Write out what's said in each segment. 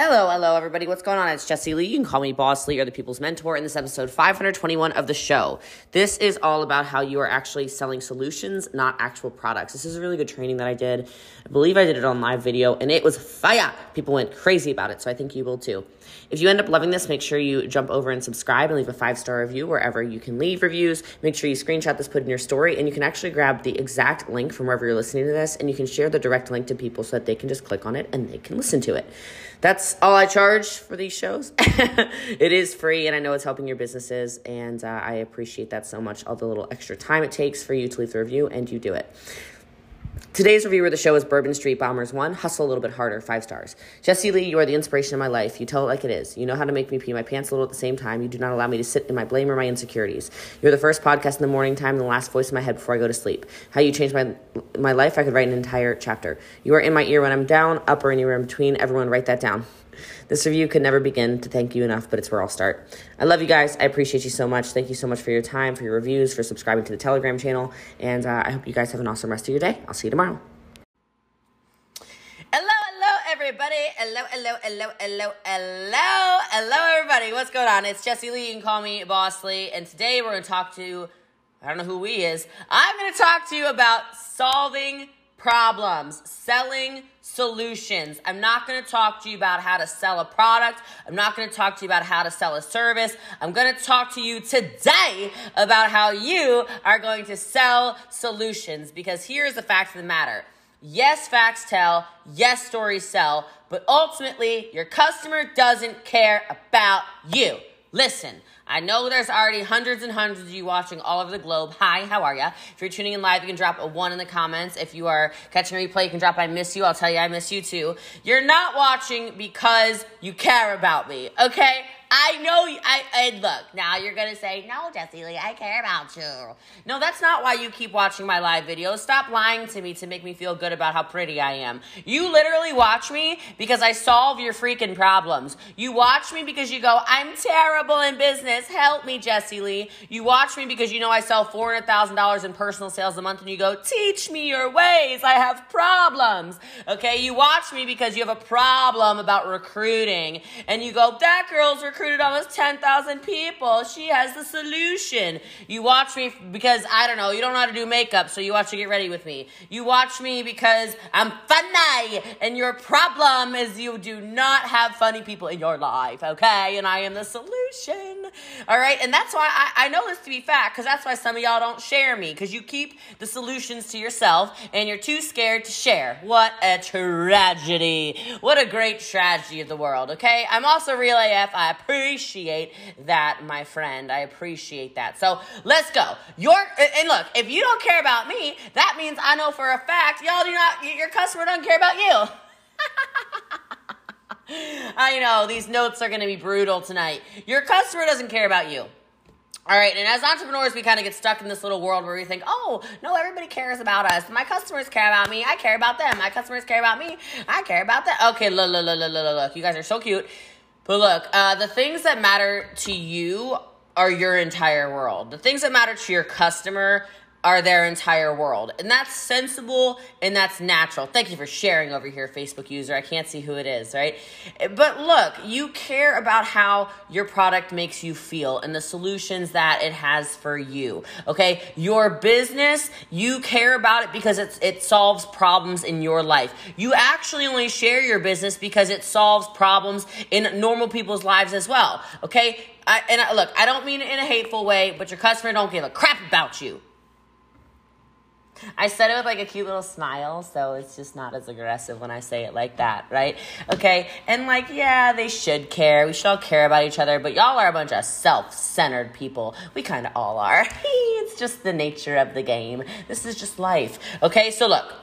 Hello, hello, everybody. What's going on? It's Jesse Lee. You can call me Boss Lee or the People's Mentor in this episode 521 of the show. This is all about how you are actually selling solutions, not actual products. This is a really good training that I did. I believe I did it on live video and it was fire. People went crazy about it, so I think you will too. If you end up loving this, make sure you jump over and subscribe and leave a five star review wherever you can leave reviews. Make sure you screenshot this, put in your story, and you can actually grab the exact link from wherever you're listening to this and you can share the direct link to people so that they can just click on it and they can listen to it. That's all I charge for these shows. it is free, and I know it's helping your businesses, and uh, I appreciate that so much. All the little extra time it takes for you to leave the review, and you do it. Today's reviewer of the show is Bourbon Street Bombers 1. Hustle a little bit harder, five stars. Jesse Lee, you are the inspiration of my life. You tell it like it is. You know how to make me pee my pants a little at the same time. You do not allow me to sit in my blame or my insecurities. You're the first podcast in the morning time and the last voice in my head before I go to sleep. How you changed my, my life, I could write an entire chapter. You are in my ear when I'm down, up, or anywhere in between. Everyone, write that down. This review could never begin to thank you enough, but it's where I'll start. I love you guys. I appreciate you so much. Thank you so much for your time, for your reviews, for subscribing to the Telegram channel, and uh, I hope you guys have an awesome rest of your day. I'll see you tomorrow. Hello, hello, everybody. Hello, hello, hello, hello, hello, hello, everybody. What's going on? It's Jesse Lee. You can call me Boss Lee, and today we're going to talk to, I don't know who we is. I'm going to talk to you about solving problems, selling solutions. I'm not going to talk to you about how to sell a product. I'm not going to talk to you about how to sell a service. I'm going to talk to you today about how you are going to sell solutions because here's the fact of the matter. Yes, facts tell. Yes, stories sell. But ultimately, your customer doesn't care about you. Listen, I know there's already hundreds and hundreds of you watching all over the globe. Hi, how are ya? If you're tuning in live, you can drop a one in the comments. If you are catching a replay, you can drop I miss you. I'll tell you I miss you too. You're not watching because you care about me, okay? I know. I, I look now. You're gonna say no, Jesse Lee. I care about you. No, that's not why you keep watching my live videos. Stop lying to me to make me feel good about how pretty I am. You literally watch me because I solve your freaking problems. You watch me because you go, I'm terrible in business. Help me, Jesse Lee. You watch me because you know I sell four hundred thousand dollars in personal sales a month, and you go, teach me your ways. I have problems. Okay. You watch me because you have a problem about recruiting, and you go, that girl's recruiting recruited almost 10,000 people. She has the solution. You watch me because, I don't know, you don't know how to do makeup, so you watch to get ready with me. You watch me because I'm funny, and your problem is you do not have funny people in your life, okay? And I am the solution. All right? And that's why I, I know this to be fact, because that's why some of y'all don't share me, because you keep the solutions to yourself, and you're too scared to share. What a tragedy. What a great tragedy of the world, okay? I'm also Real AF. I appreciate that, my friend. I appreciate that. So let's go. Your and look, if you don't care about me, that means I know for a fact y'all do not. Your customer doesn't care about you. I know these notes are going to be brutal tonight. Your customer doesn't care about you. All right, and as entrepreneurs, we kind of get stuck in this little world where we think, oh, no, everybody cares about us. My customers care about me. I care about them. My customers care about me. I care about them. Okay, look, look, look, look, look, look. You guys are so cute. But look, uh, the things that matter to you are your entire world. The things that matter to your customer are their entire world. And that's sensible and that's natural. Thank you for sharing over here, Facebook user. I can't see who it is, right? But look, you care about how your product makes you feel and the solutions that it has for you. Okay? Your business, you care about it because it's it solves problems in your life. You actually only share your business because it solves problems in normal people's lives as well. Okay? I, and I, look, I don't mean it in a hateful way, but your customer don't give a crap about you. I said it with like a cute little smile, so it's just not as aggressive when I say it like that, right? Okay, and like, yeah, they should care. We should all care about each other, but y'all are a bunch of self centered people. We kind of all are. it's just the nature of the game. This is just life. Okay, so look,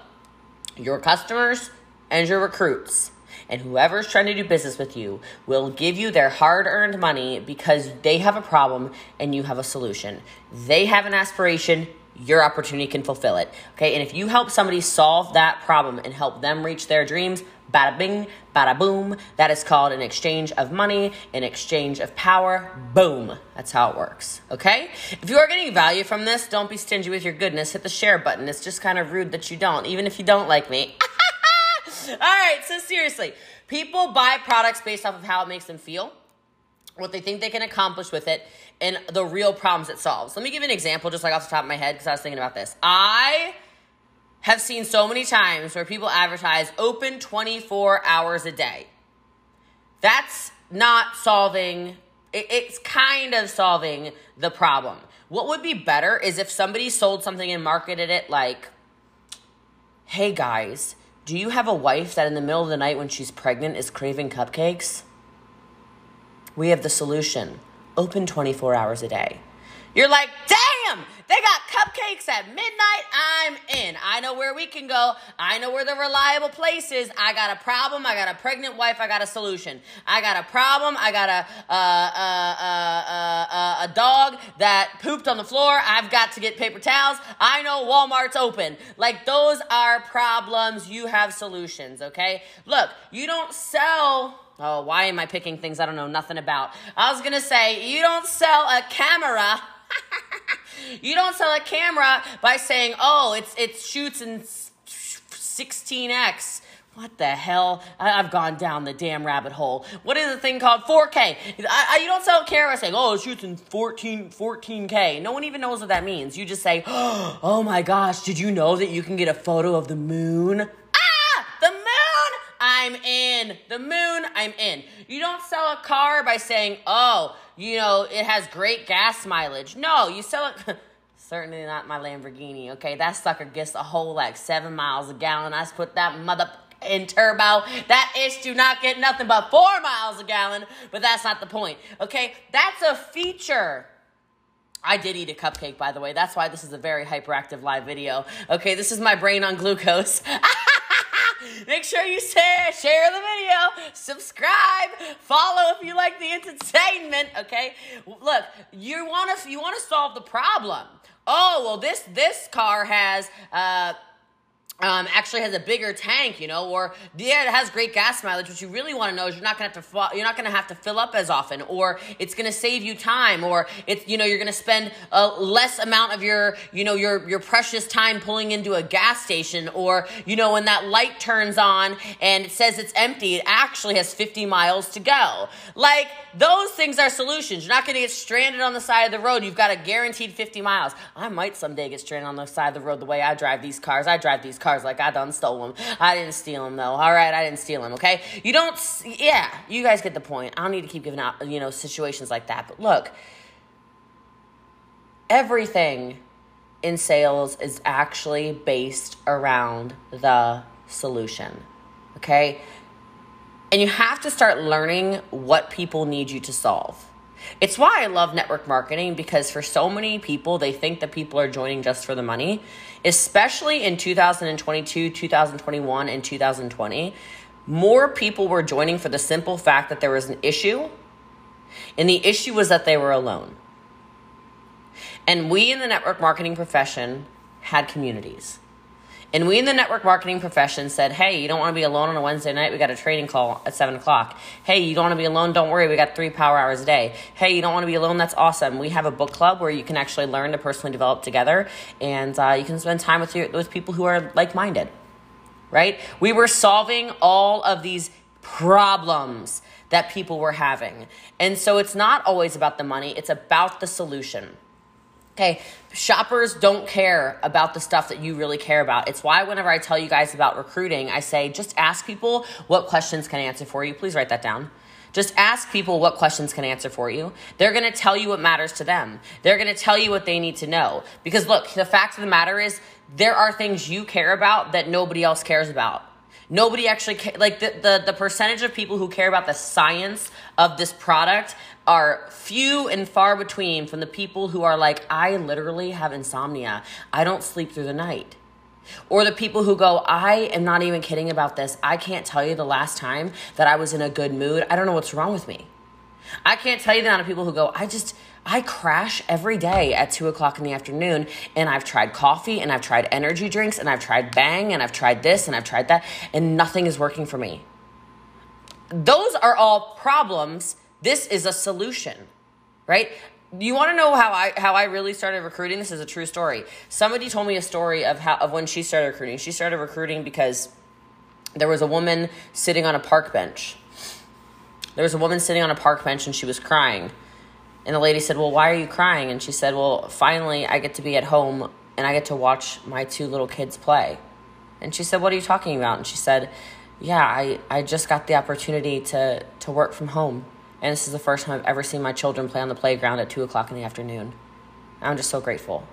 your customers and your recruits and whoever's trying to do business with you will give you their hard earned money because they have a problem and you have a solution. They have an aspiration, your opportunity can fulfill it. Okay, and if you help somebody solve that problem and help them reach their dreams, bada bing, bada boom, that is called an exchange of money, an exchange of power. Boom. That's how it works. Okay? If you are getting value from this, don't be stingy with your goodness. Hit the share button. It's just kind of rude that you don't, even if you don't like me. All right, so seriously, People buy products based off of how it makes them feel, what they think they can accomplish with it, and the real problems it solves. Let me give you an example, just like off the top of my head, because I was thinking about this. I have seen so many times where people advertise open 24 hours a day. That's not solving, it's kind of solving the problem. What would be better is if somebody sold something and marketed it like, hey guys, do you have a wife that in the middle of the night when she's pregnant is craving cupcakes? We have the solution. Open 24 hours a day. You're like, damn, they got cupcakes at midnight. I'm in. I know where we can go. I know where the reliable place is. I got a problem. I got a pregnant wife. I got a solution. I got a problem. I got a uh, uh, uh, a dog that pooped on the floor. I've got to get paper towels. I know Walmart's open. Like those are problems. You have solutions. Okay. Look, you don't sell. Oh, why am I picking things I don't know nothing about? I was gonna say you don't sell a camera. you don't sell a camera by saying, "Oh, it's it shoots in 16x." What the hell? I, have gone down the damn rabbit hole. What is the thing called 4K? I, I, you don't sell a camera saying, "Oh, it shoots in 14 14K." No one even knows what that means. You just say, "Oh my gosh, did you know that you can get a photo of the moon?" I'm in. The moon, I'm in. You don't sell a car by saying, "Oh, you know, it has great gas mileage. No, you sell it. Certainly not my Lamborghini, okay? That sucker gets a whole like seven miles a gallon. I put that mother in turbo. That ish do not get nothing but four miles a gallon, but that's not the point, okay? That's a feature. I did eat a cupcake, by the way. That's why this is a very hyperactive live video. Okay, this is my brain on glucose. Make sure you share, share the video, subscribe, follow if you like the entertainment. Okay, look, you want to you want to solve the problem. Oh well, this this car has. Uh, um, actually has a bigger tank, you know, or yeah, it has great gas mileage. What you really want to know is you're not gonna have to you're not gonna have to fill up as often, or it's gonna save you time, or it's you know you're gonna spend a less amount of your you know your your precious time pulling into a gas station, or you know when that light turns on and it says it's empty, it actually has 50 miles to go. Like those things are solutions. You're not gonna get stranded on the side of the road. You've got a guaranteed 50 miles. I might someday get stranded on the side of the road the way I drive these cars. I drive these cars like I done stole them. I didn't steal them though. All right, I didn't steal them. Okay, you don't. Yeah, you guys get the point. I don't need to keep giving out you know situations like that. But look, everything in sales is actually based around the solution. Okay. And you have to start learning what people need you to solve. It's why I love network marketing because for so many people, they think that people are joining just for the money, especially in 2022, 2021, and 2020. More people were joining for the simple fact that there was an issue, and the issue was that they were alone. And we in the network marketing profession had communities. And we in the network marketing profession said, hey, you don't want to be alone on a Wednesday night? We got a training call at 7 o'clock. Hey, you don't want to be alone? Don't worry, we got three power hours a day. Hey, you don't want to be alone? That's awesome. We have a book club where you can actually learn to personally develop together and uh, you can spend time with, your, with people who are like minded, right? We were solving all of these problems that people were having. And so it's not always about the money, it's about the solution. Okay, shoppers don't care about the stuff that you really care about. It's why whenever I tell you guys about recruiting, I say just ask people what questions can I answer for you. Please write that down. Just ask people what questions can answer for you. They're going to tell you what matters to them. They're going to tell you what they need to know. Because look, the fact of the matter is there are things you care about that nobody else cares about. Nobody actually ca- like the, the the percentage of people who care about the science of this product are few and far between from the people who are like I literally have insomnia. I don't sleep through the night. Or the people who go, I am not even kidding about this. I can't tell you the last time that I was in a good mood. I don't know what's wrong with me. I can't tell you the amount of people who go, I just, I crash every day at two o'clock in the afternoon, and I've tried coffee, and I've tried energy drinks, and I've tried Bang, and I've tried this, and I've tried that, and nothing is working for me. Those are all problems. This is a solution, right? You want to know how I how I really started recruiting? This is a true story. Somebody told me a story of how of when she started recruiting. She started recruiting because there was a woman sitting on a park bench. There was a woman sitting on a park bench and she was crying. And the lady said, Well, why are you crying? And she said, Well, finally, I get to be at home and I get to watch my two little kids play. And she said, What are you talking about? And she said, Yeah, I, I just got the opportunity to, to work from home. And this is the first time I've ever seen my children play on the playground at 2 o'clock in the afternoon. I'm just so grateful.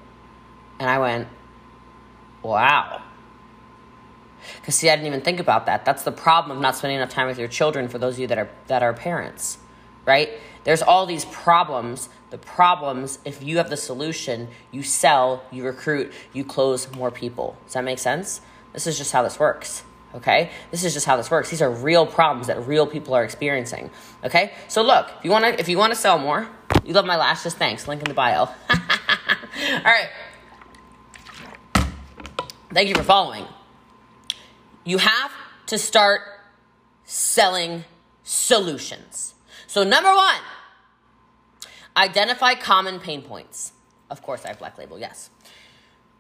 And I went, Wow. Because see, I didn't even think about that. That's the problem of not spending enough time with your children for those of you that are that are parents, right? There's all these problems. The problems, if you have the solution, you sell, you recruit, you close more people. Does that make sense? This is just how this works. Okay? This is just how this works. These are real problems that real people are experiencing. Okay? So look, if you wanna if you wanna sell more, you love my lashes, thanks. Link in the bio. all right. Thank you for following. You have to start selling solutions. So, number one, identify common pain points. Of course, I have Black Label, yes.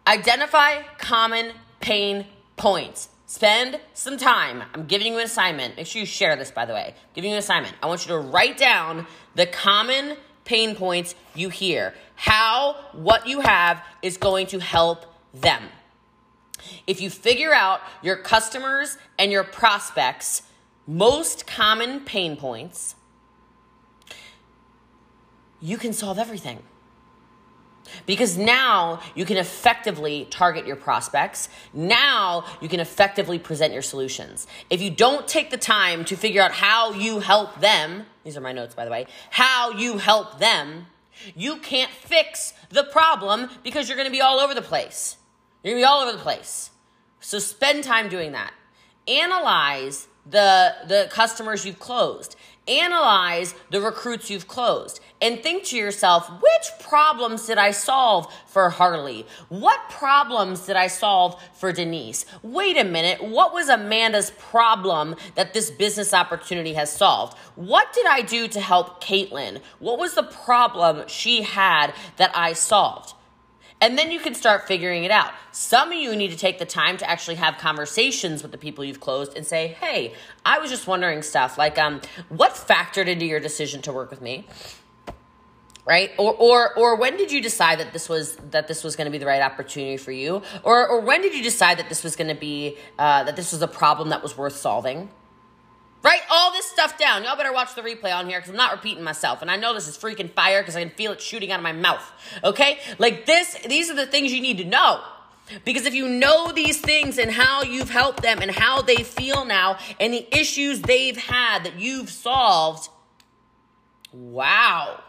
Identify common pain points. Spend some time. I'm giving you an assignment. Make sure you share this, by the way. I'm giving you an assignment. I want you to write down the common pain points you hear, how what you have is going to help them. If you figure out your customers and your prospects' most common pain points, you can solve everything. Because now you can effectively target your prospects. Now you can effectively present your solutions. If you don't take the time to figure out how you help them, these are my notes by the way, how you help them, you can't fix the problem because you're gonna be all over the place. You're gonna be all over the place. So spend time doing that. Analyze the the customers you've closed. Analyze the recruits you've closed and think to yourself, which problems did I solve for Harley? What problems did I solve for Denise? Wait a minute, what was Amanda's problem that this business opportunity has solved? What did I do to help Caitlin? What was the problem she had that I solved? And then you can start figuring it out. Some of you need to take the time to actually have conversations with the people you've closed and say, hey, I was just wondering stuff like, um, what factored into your decision to work with me? right or or or when did you decide that this was that this was going to be the right opportunity for you or or when did you decide that this was going to be uh, that this was a problem that was worth solving Write all this stuff down. Y'all better watch the replay on here because I'm not repeating myself. And I know this is freaking fire because I can feel it shooting out of my mouth. Okay? Like this, these are the things you need to know. Because if you know these things and how you've helped them and how they feel now and the issues they've had that you've solved, wow.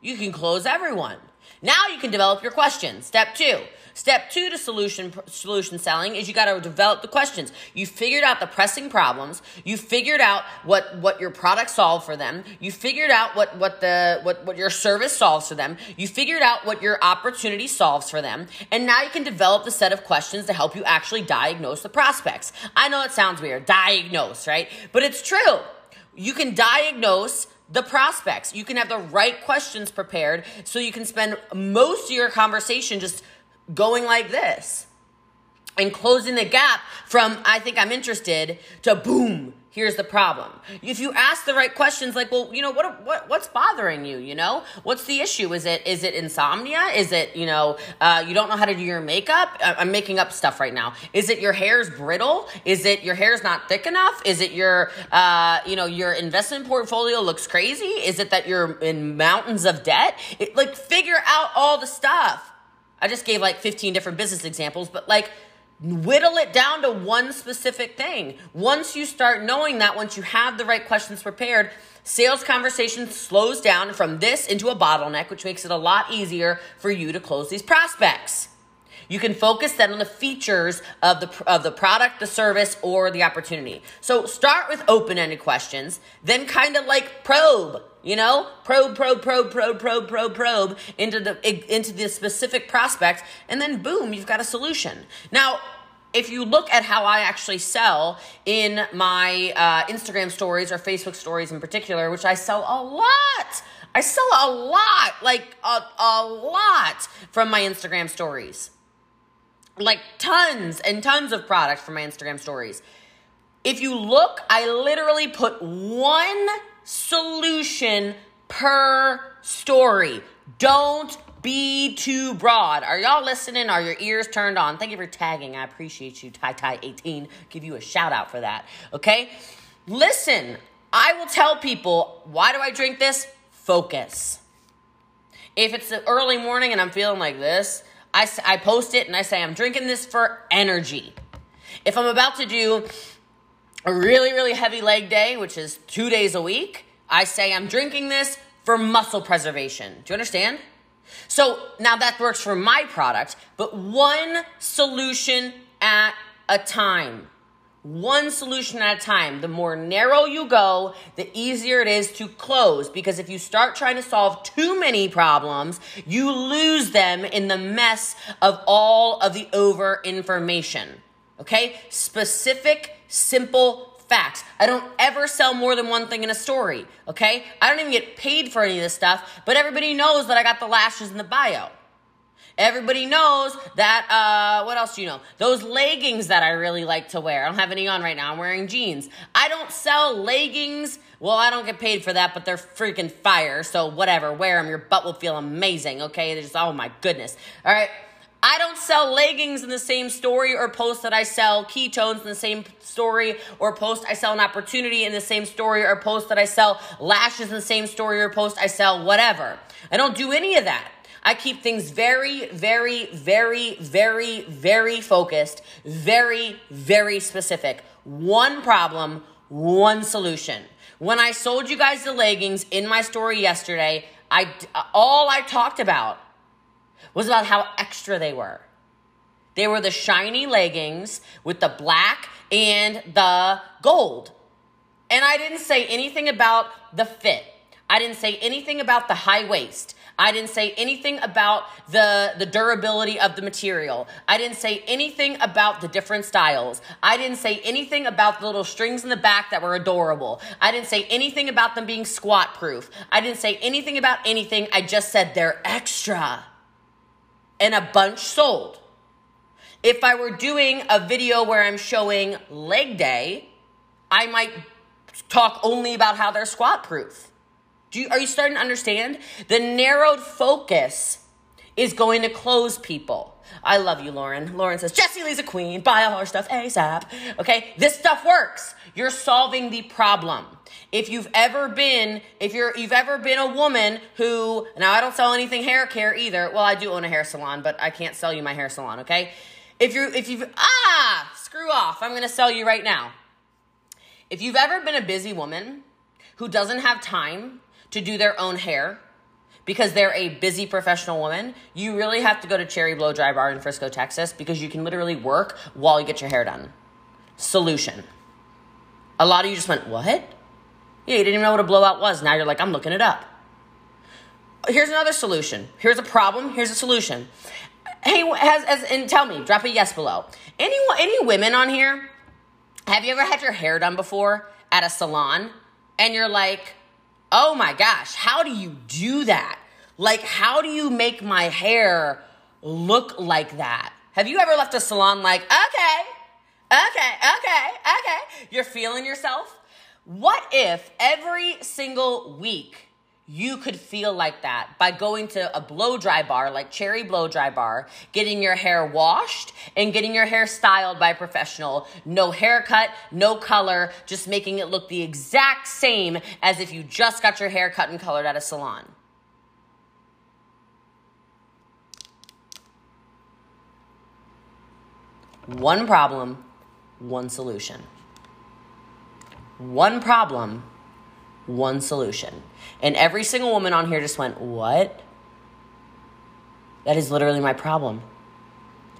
You can close everyone. Now you can develop your questions. Step two Step two to solution solution selling is you got to develop the questions. You figured out the pressing problems. You figured out what what your product solved for them. You figured out what what the what what your service solves for them. You figured out what your opportunity solves for them, and now you can develop the set of questions to help you actually diagnose the prospects. I know it sounds weird, diagnose, right? But it's true. You can diagnose the prospects. You can have the right questions prepared so you can spend most of your conversation just going like this and closing the gap from I think I'm interested to boom, here's the problem. If you ask the right questions like, well, you know, what what what's bothering you, you know? What's the issue? Is it is it insomnia? Is it, you know, uh, you don't know how to do your makeup? I'm making up stuff right now. Is it your hair's brittle? Is it your hair's not thick enough? Is it your uh, you know, your investment portfolio looks crazy? Is it that you're in mountains of debt? It, like figure out all the stuff I just gave like 15 different business examples, but like whittle it down to one specific thing. Once you start knowing that, once you have the right questions prepared, sales conversation slows down from this into a bottleneck, which makes it a lot easier for you to close these prospects. You can focus then on the features of the of the product, the service, or the opportunity. So start with open-ended questions, then kind of like probe you know probe probe probe probe probe probe probe into the into the specific prospect and then boom you've got a solution now if you look at how I actually sell in my uh, Instagram stories or Facebook stories in particular, which I sell a lot, I sell a lot, like a, a lot from my Instagram stories. Like tons and tons of products from my Instagram stories. If you look, I literally put one solution per story. Don't be too broad. Are y'all listening? Are your ears turned on? Thank you for tagging. I appreciate you, Ty Ty 18. Give you a shout out for that. Okay? Listen, I will tell people why do I drink this? Focus. If it's the early morning and I'm feeling like this, I, I post it and I say I'm drinking this for energy. If I'm about to do a really, really heavy leg day, which is two days a week, I say I'm drinking this for muscle preservation. Do you understand? So now that works for my product, but one solution at a time. One solution at a time. The more narrow you go, the easier it is to close. Because if you start trying to solve too many problems, you lose them in the mess of all of the over information. Okay? Specific, simple facts. I don't ever sell more than one thing in a story, okay? I don't even get paid for any of this stuff, but everybody knows that I got the lashes in the bio. Everybody knows that, uh, what else do you know? Those leggings that I really like to wear. I don't have any on right now. I'm wearing jeans. I don't sell leggings. Well, I don't get paid for that, but they're freaking fire. So whatever, wear them. Your butt will feel amazing, okay? They're just, oh my goodness. All right. I don't sell leggings in the same story or post that I sell ketones in the same story or post I sell an opportunity in the same story or post that I sell lashes in the same story or post I sell whatever. I don't do any of that. I keep things very, very, very, very, very focused, very, very specific. One problem, one solution. When I sold you guys the leggings in my story yesterday, I all I talked about was about how extra they were. They were the shiny leggings with the black and the gold. And I didn't say anything about the fit. I didn't say anything about the high waist. I didn't say anything about the, the durability of the material. I didn't say anything about the different styles. I didn't say anything about the little strings in the back that were adorable. I didn't say anything about them being squat proof. I didn't say anything about anything. I just said they're extra and a bunch sold. If I were doing a video where I'm showing leg day, I might talk only about how they're squat proof. Do you, are you starting to understand? The narrowed focus is going to close people. I love you, Lauren. Lauren says, Jesse Lee's a queen. Buy all her stuff ASAP. Okay, this stuff works. You're solving the problem. If you've ever been, if you're, you've ever been a woman who, now I don't sell anything hair care either. Well, I do own a hair salon, but I can't sell you my hair salon, okay? If you're, if you've, ah, screw off. I'm gonna sell you right now. If you've ever been a busy woman who doesn't have time to do their own hair, because they're a busy professional woman, you really have to go to Cherry Blow Dry Bar in Frisco, Texas, because you can literally work while you get your hair done. Solution. A lot of you just went, What? Yeah, you didn't even know what a blowout was. Now you're like, I'm looking it up. Here's another solution. Here's a problem. Here's a solution. Hey, has, has and tell me, drop a yes below. Any any women on here? Have you ever had your hair done before at a salon? And you're like, Oh my gosh, how do you do that? Like, how do you make my hair look like that? Have you ever left a salon like, okay, okay, okay, okay, you're feeling yourself? What if every single week you could feel like that by going to a blow dry bar like Cherry Blow Dry Bar, getting your hair washed and getting your hair styled by a professional. No haircut, no color, just making it look the exact same as if you just got your hair cut and colored at a salon. One problem, one solution. One problem, one solution. And every single woman on here just went, What? That is literally my problem.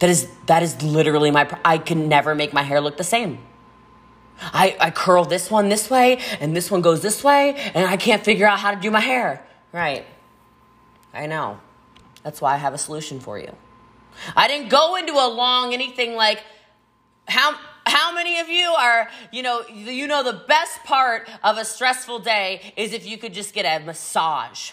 That is that is literally my pro- I can never make my hair look the same. I, I curl this one this way and this one goes this way and I can't figure out how to do my hair. Right. I know. That's why I have a solution for you. I didn't go into a long anything like how how many of you are, you know, you know the best part of a stressful day is if you could just get a massage.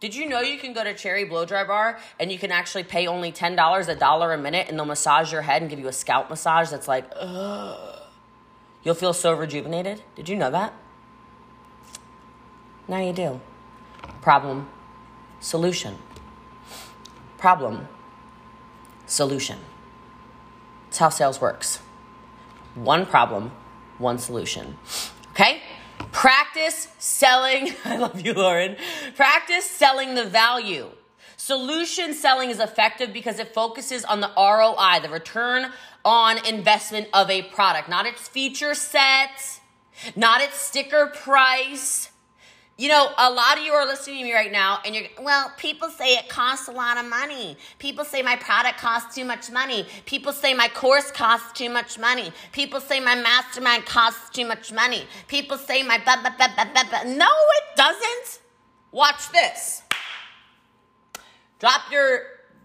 Did you know you can go to Cherry Blow Dry Bar and you can actually pay only $10 a dollar a minute and they'll massage your head and give you a scalp massage that's like, ugh you'll feel so rejuvenated. Did you know that? Now you do. Problem, solution. Problem, solution. That's how sales works. One problem, one solution. Okay? Practice selling. I love you, Lauren. Practice selling the value. Solution selling is effective because it focuses on the ROI, the return on investment of a product, not its feature set, not its sticker price, you know, a lot of you are listening to me right now and you're, well, people say it costs a lot of money. People say my product costs too much money. People say my course costs too much money. People say my mastermind costs too much money. People say my blah, blah, blah, blah, blah, blah. No, it doesn't. Watch this. Drop your,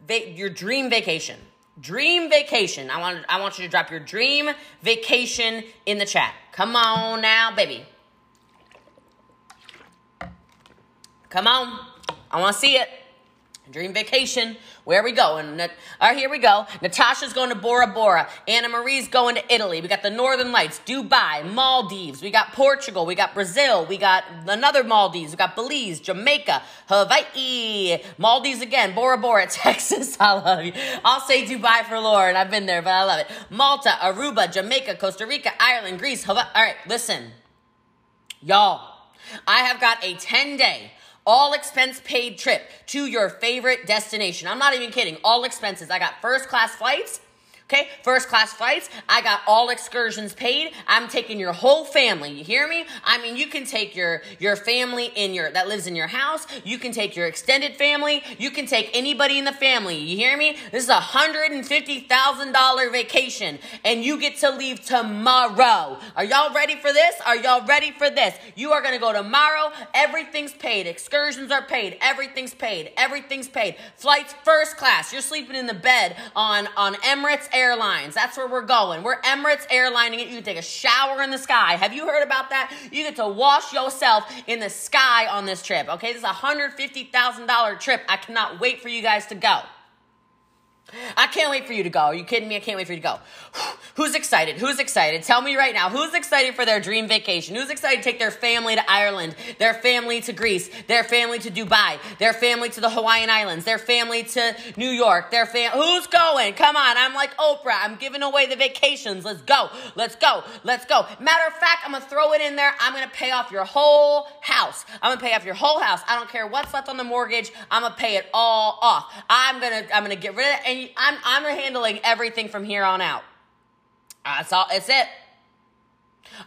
your dream vacation. Dream vacation. I want, I want you to drop your dream vacation in the chat. Come on now, baby. Come on. I want to see it. Dream vacation. Where we going? All right, here we go. Natasha's going to Bora Bora. Anna Marie's going to Italy. We got the Northern Lights, Dubai, Maldives. We got Portugal. We got Brazil. We got another Maldives. We got Belize, Jamaica, Hawaii, Maldives again, Bora Bora, Texas. I love you. I'll say Dubai for Lauren. I've been there, but I love it. Malta, Aruba, Jamaica, Costa Rica, Ireland, Greece, Hawaii. All right, listen. Y'all, I have got a 10 day all expense paid trip to your favorite destination. I'm not even kidding. All expenses. I got first class flights Okay, first class flights. I got all excursions paid. I'm taking your whole family. You hear me? I mean, you can take your your family in your that lives in your house. You can take your extended family. You can take anybody in the family. You hear me? This is a hundred and fifty thousand dollar vacation, and you get to leave tomorrow. Are y'all ready for this? Are y'all ready for this? You are gonna go tomorrow. Everything's paid. Excursions are paid. Everything's paid. Everything's paid. Flights first class. You're sleeping in the bed on on Emirates Airlines. That's where we're going. We're Emirates airlining it. You can take a shower in the sky. Have you heard about that? You get to wash yourself in the sky on this trip. Okay, this is a $150,000 trip. I cannot wait for you guys to go. I can't wait for you to go. Are you kidding me? I can't wait for you to go. Who's excited? Who's excited? Tell me right now. Who's excited for their dream vacation? Who's excited to take their family to Ireland, their family to Greece, their family to Dubai, their family to the Hawaiian Islands, their family to New York, their fam Who's going? Come on. I'm like Oprah. I'm giving away the vacations. Let's go. Let's go. Let's go. Matter of fact, I'm going to throw it in there. I'm going to pay off your whole house. I'm going to pay off your whole house. I don't care what's left on the mortgage. I'm going to pay it all off. I'm going to I'm going to get rid of it I'm I'm handling everything from here on out. That's all. It's it.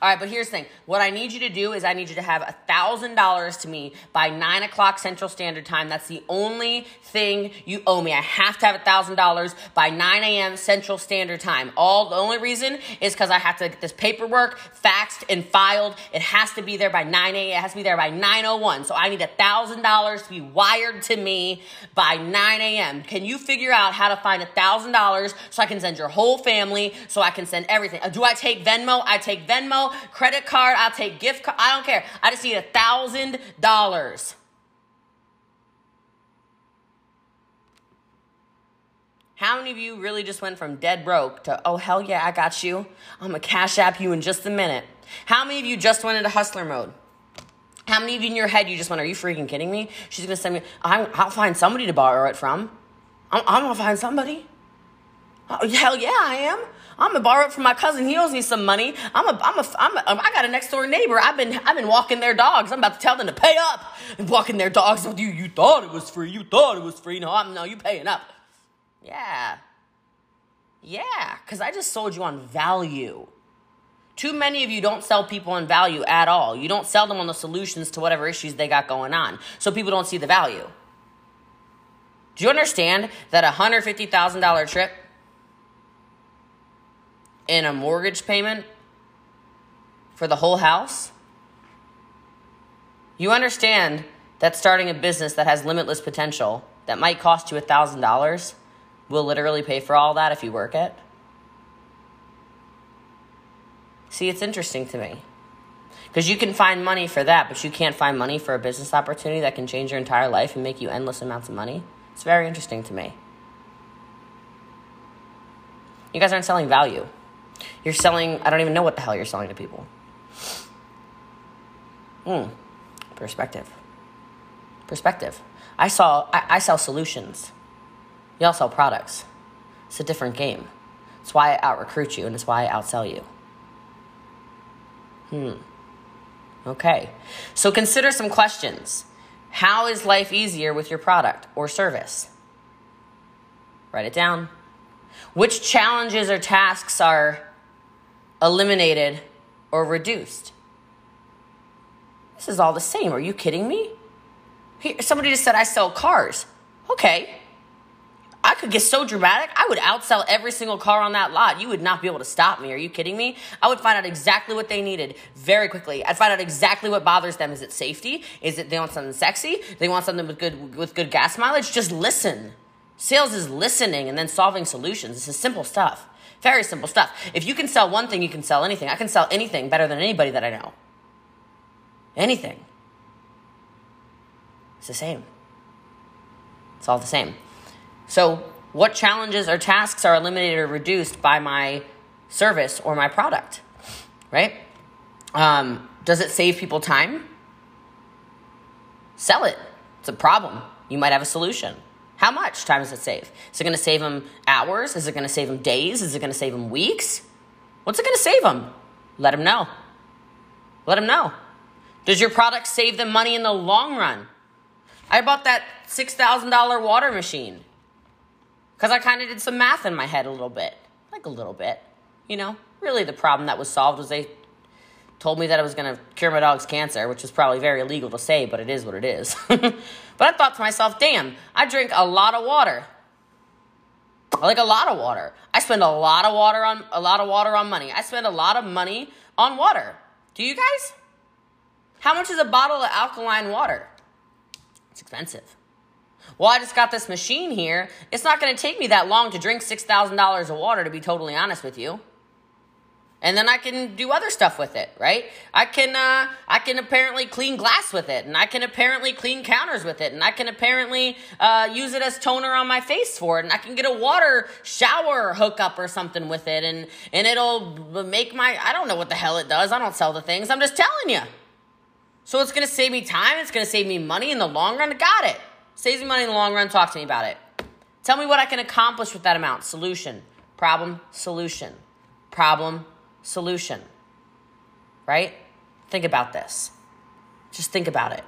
All right, but here's the thing. What I need you to do is I need you to have a $1,000 to me by 9 o'clock Central Standard Time. That's the only thing you owe me. I have to have a $1,000 by 9 a.m. Central Standard Time. All the only reason is because I have to get this paperwork faxed and filed. It has to be there by 9 a.m. It has to be there by 9.01. So I need a $1,000 to be wired to me by 9 a.m. Can you figure out how to find a $1,000 so I can send your whole family, so I can send everything? Uh, do I take Venmo? I take Venmo. Venmo, credit card, I'll take gift card. I don't care. I just need a thousand dollars. How many of you really just went from dead broke to, oh, hell yeah, I got you. I'm going to cash app you in just a minute. How many of you just went into hustler mode? How many of you in your head you just went, are you freaking kidding me? She's going to send me, I'll find somebody to borrow it from. I'm, I'm going to find somebody. Oh, hell yeah, I am. I'm gonna borrow it from my cousin. He owes me some money. I'm a, I'm a, I'm a, I got a next door neighbor. I've been, I've been walking their dogs. I'm about to tell them to pay up and walking their dogs with you. You thought it was free. You thought it was free. No, I'm, no, you paying up. Yeah. Yeah, because I just sold you on value. Too many of you don't sell people on value at all. You don't sell them on the solutions to whatever issues they got going on. So people don't see the value. Do you understand that a $150,000 trip in a mortgage payment for the whole house? You understand that starting a business that has limitless potential that might cost you $1,000 will literally pay for all that if you work it? See, it's interesting to me. Because you can find money for that, but you can't find money for a business opportunity that can change your entire life and make you endless amounts of money. It's very interesting to me. You guys aren't selling value. You're selling, I don't even know what the hell you're selling to people. Hmm. Perspective. Perspective. I saw I, I sell solutions. Y'all sell products. It's a different game. It's why I out recruit you and it's why I outsell you. Hmm. Okay. So consider some questions. How is life easier with your product or service? Write it down. Which challenges or tasks are eliminated or reduced? This is all the same. Are you kidding me? Here, somebody just said I sell cars. Okay. I could get so dramatic, I would outsell every single car on that lot. You would not be able to stop me. Are you kidding me? I would find out exactly what they needed very quickly. I'd find out exactly what bothers them. Is it safety? Is it they want something sexy? They want something with good with good gas mileage? Just listen. Sales is listening and then solving solutions. This is simple stuff. Very simple stuff. If you can sell one thing, you can sell anything. I can sell anything better than anybody that I know. Anything. It's the same. It's all the same. So, what challenges or tasks are eliminated or reduced by my service or my product? Right? Um, does it save people time? Sell it. It's a problem. You might have a solution. How much time does it save? Is it going to save them hours? Is it going to save them days? Is it going to save them weeks? What's it going to save them? Let them know. Let them know. Does your product save them money in the long run? I bought that $6,000 water machine because I kind of did some math in my head a little bit. Like a little bit. You know, really the problem that was solved was they told me that it was going to cure my dog's cancer, which is probably very illegal to say, but it is what it is. but I thought to myself, damn, I drink a lot of water. I Like a lot of water. I spend a lot of water on a lot of water on money. I spend a lot of money on water. Do you guys? How much is a bottle of alkaline water? It's expensive. Well, I just got this machine here. It's not going to take me that long to drink $6,000 of water, to be totally honest with you. And then I can do other stuff with it, right? I can, uh, I can apparently clean glass with it, and I can apparently clean counters with it, and I can apparently uh, use it as toner on my face for it, and I can get a water shower hookup or something with it, and and it'll make my, I don't know what the hell it does. I don't sell the things. I'm just telling you. So it's to save me time. It's to save me money in the long run. Got it. Saves me money in the long run. Talk to me about it. Tell me what I can accomplish with that amount. Solution, problem, solution, problem, solution. Right? Think about this. Just think about it.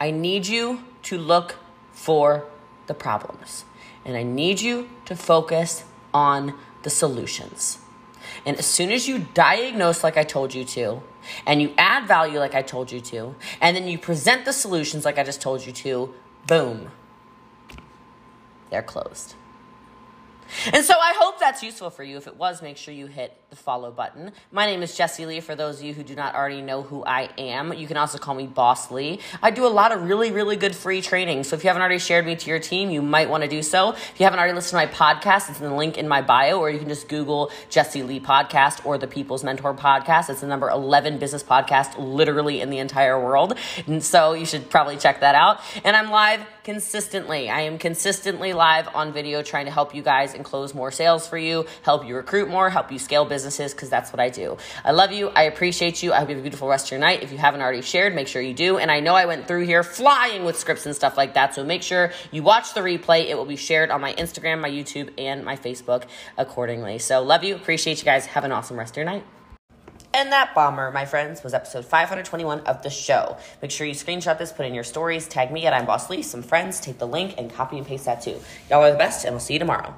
I need you to look for the problems, and I need you to focus on the solutions. And as soon as you diagnose, like I told you to, and you add value like I told you to, and then you present the solutions like I just told you to, boom, they're closed. And so I hope that's useful for you. If it was, make sure you hit the follow button. My name is Jesse Lee. For those of you who do not already know who I am, you can also call me Boss Lee. I do a lot of really, really good free training. So if you haven't already shared me to your team, you might want to do so. If you haven't already listened to my podcast, it's in the link in my bio, or you can just Google Jesse Lee Podcast or the People's Mentor Podcast. It's the number 11 business podcast literally in the entire world. And so you should probably check that out. And I'm live consistently. I am consistently live on video trying to help you guys and close more sales for you, help you recruit more, help you scale businesses, because that's what I do. I love you. I appreciate you. I hope you have a beautiful rest of your night. If you haven't already shared, make sure you do. And I know I went through here flying with scripts and stuff like that. So make sure you watch the replay. It will be shared on my Instagram, my YouTube, and my Facebook accordingly. So love you. Appreciate you guys. Have an awesome rest of your night. And that bomber, my friends, was episode 521 of the show. Make sure you screenshot this, put in your stories, tag me at I'm Boss Lee, some friends, take the link, and copy and paste that too. Y'all are the best, and we'll see you tomorrow.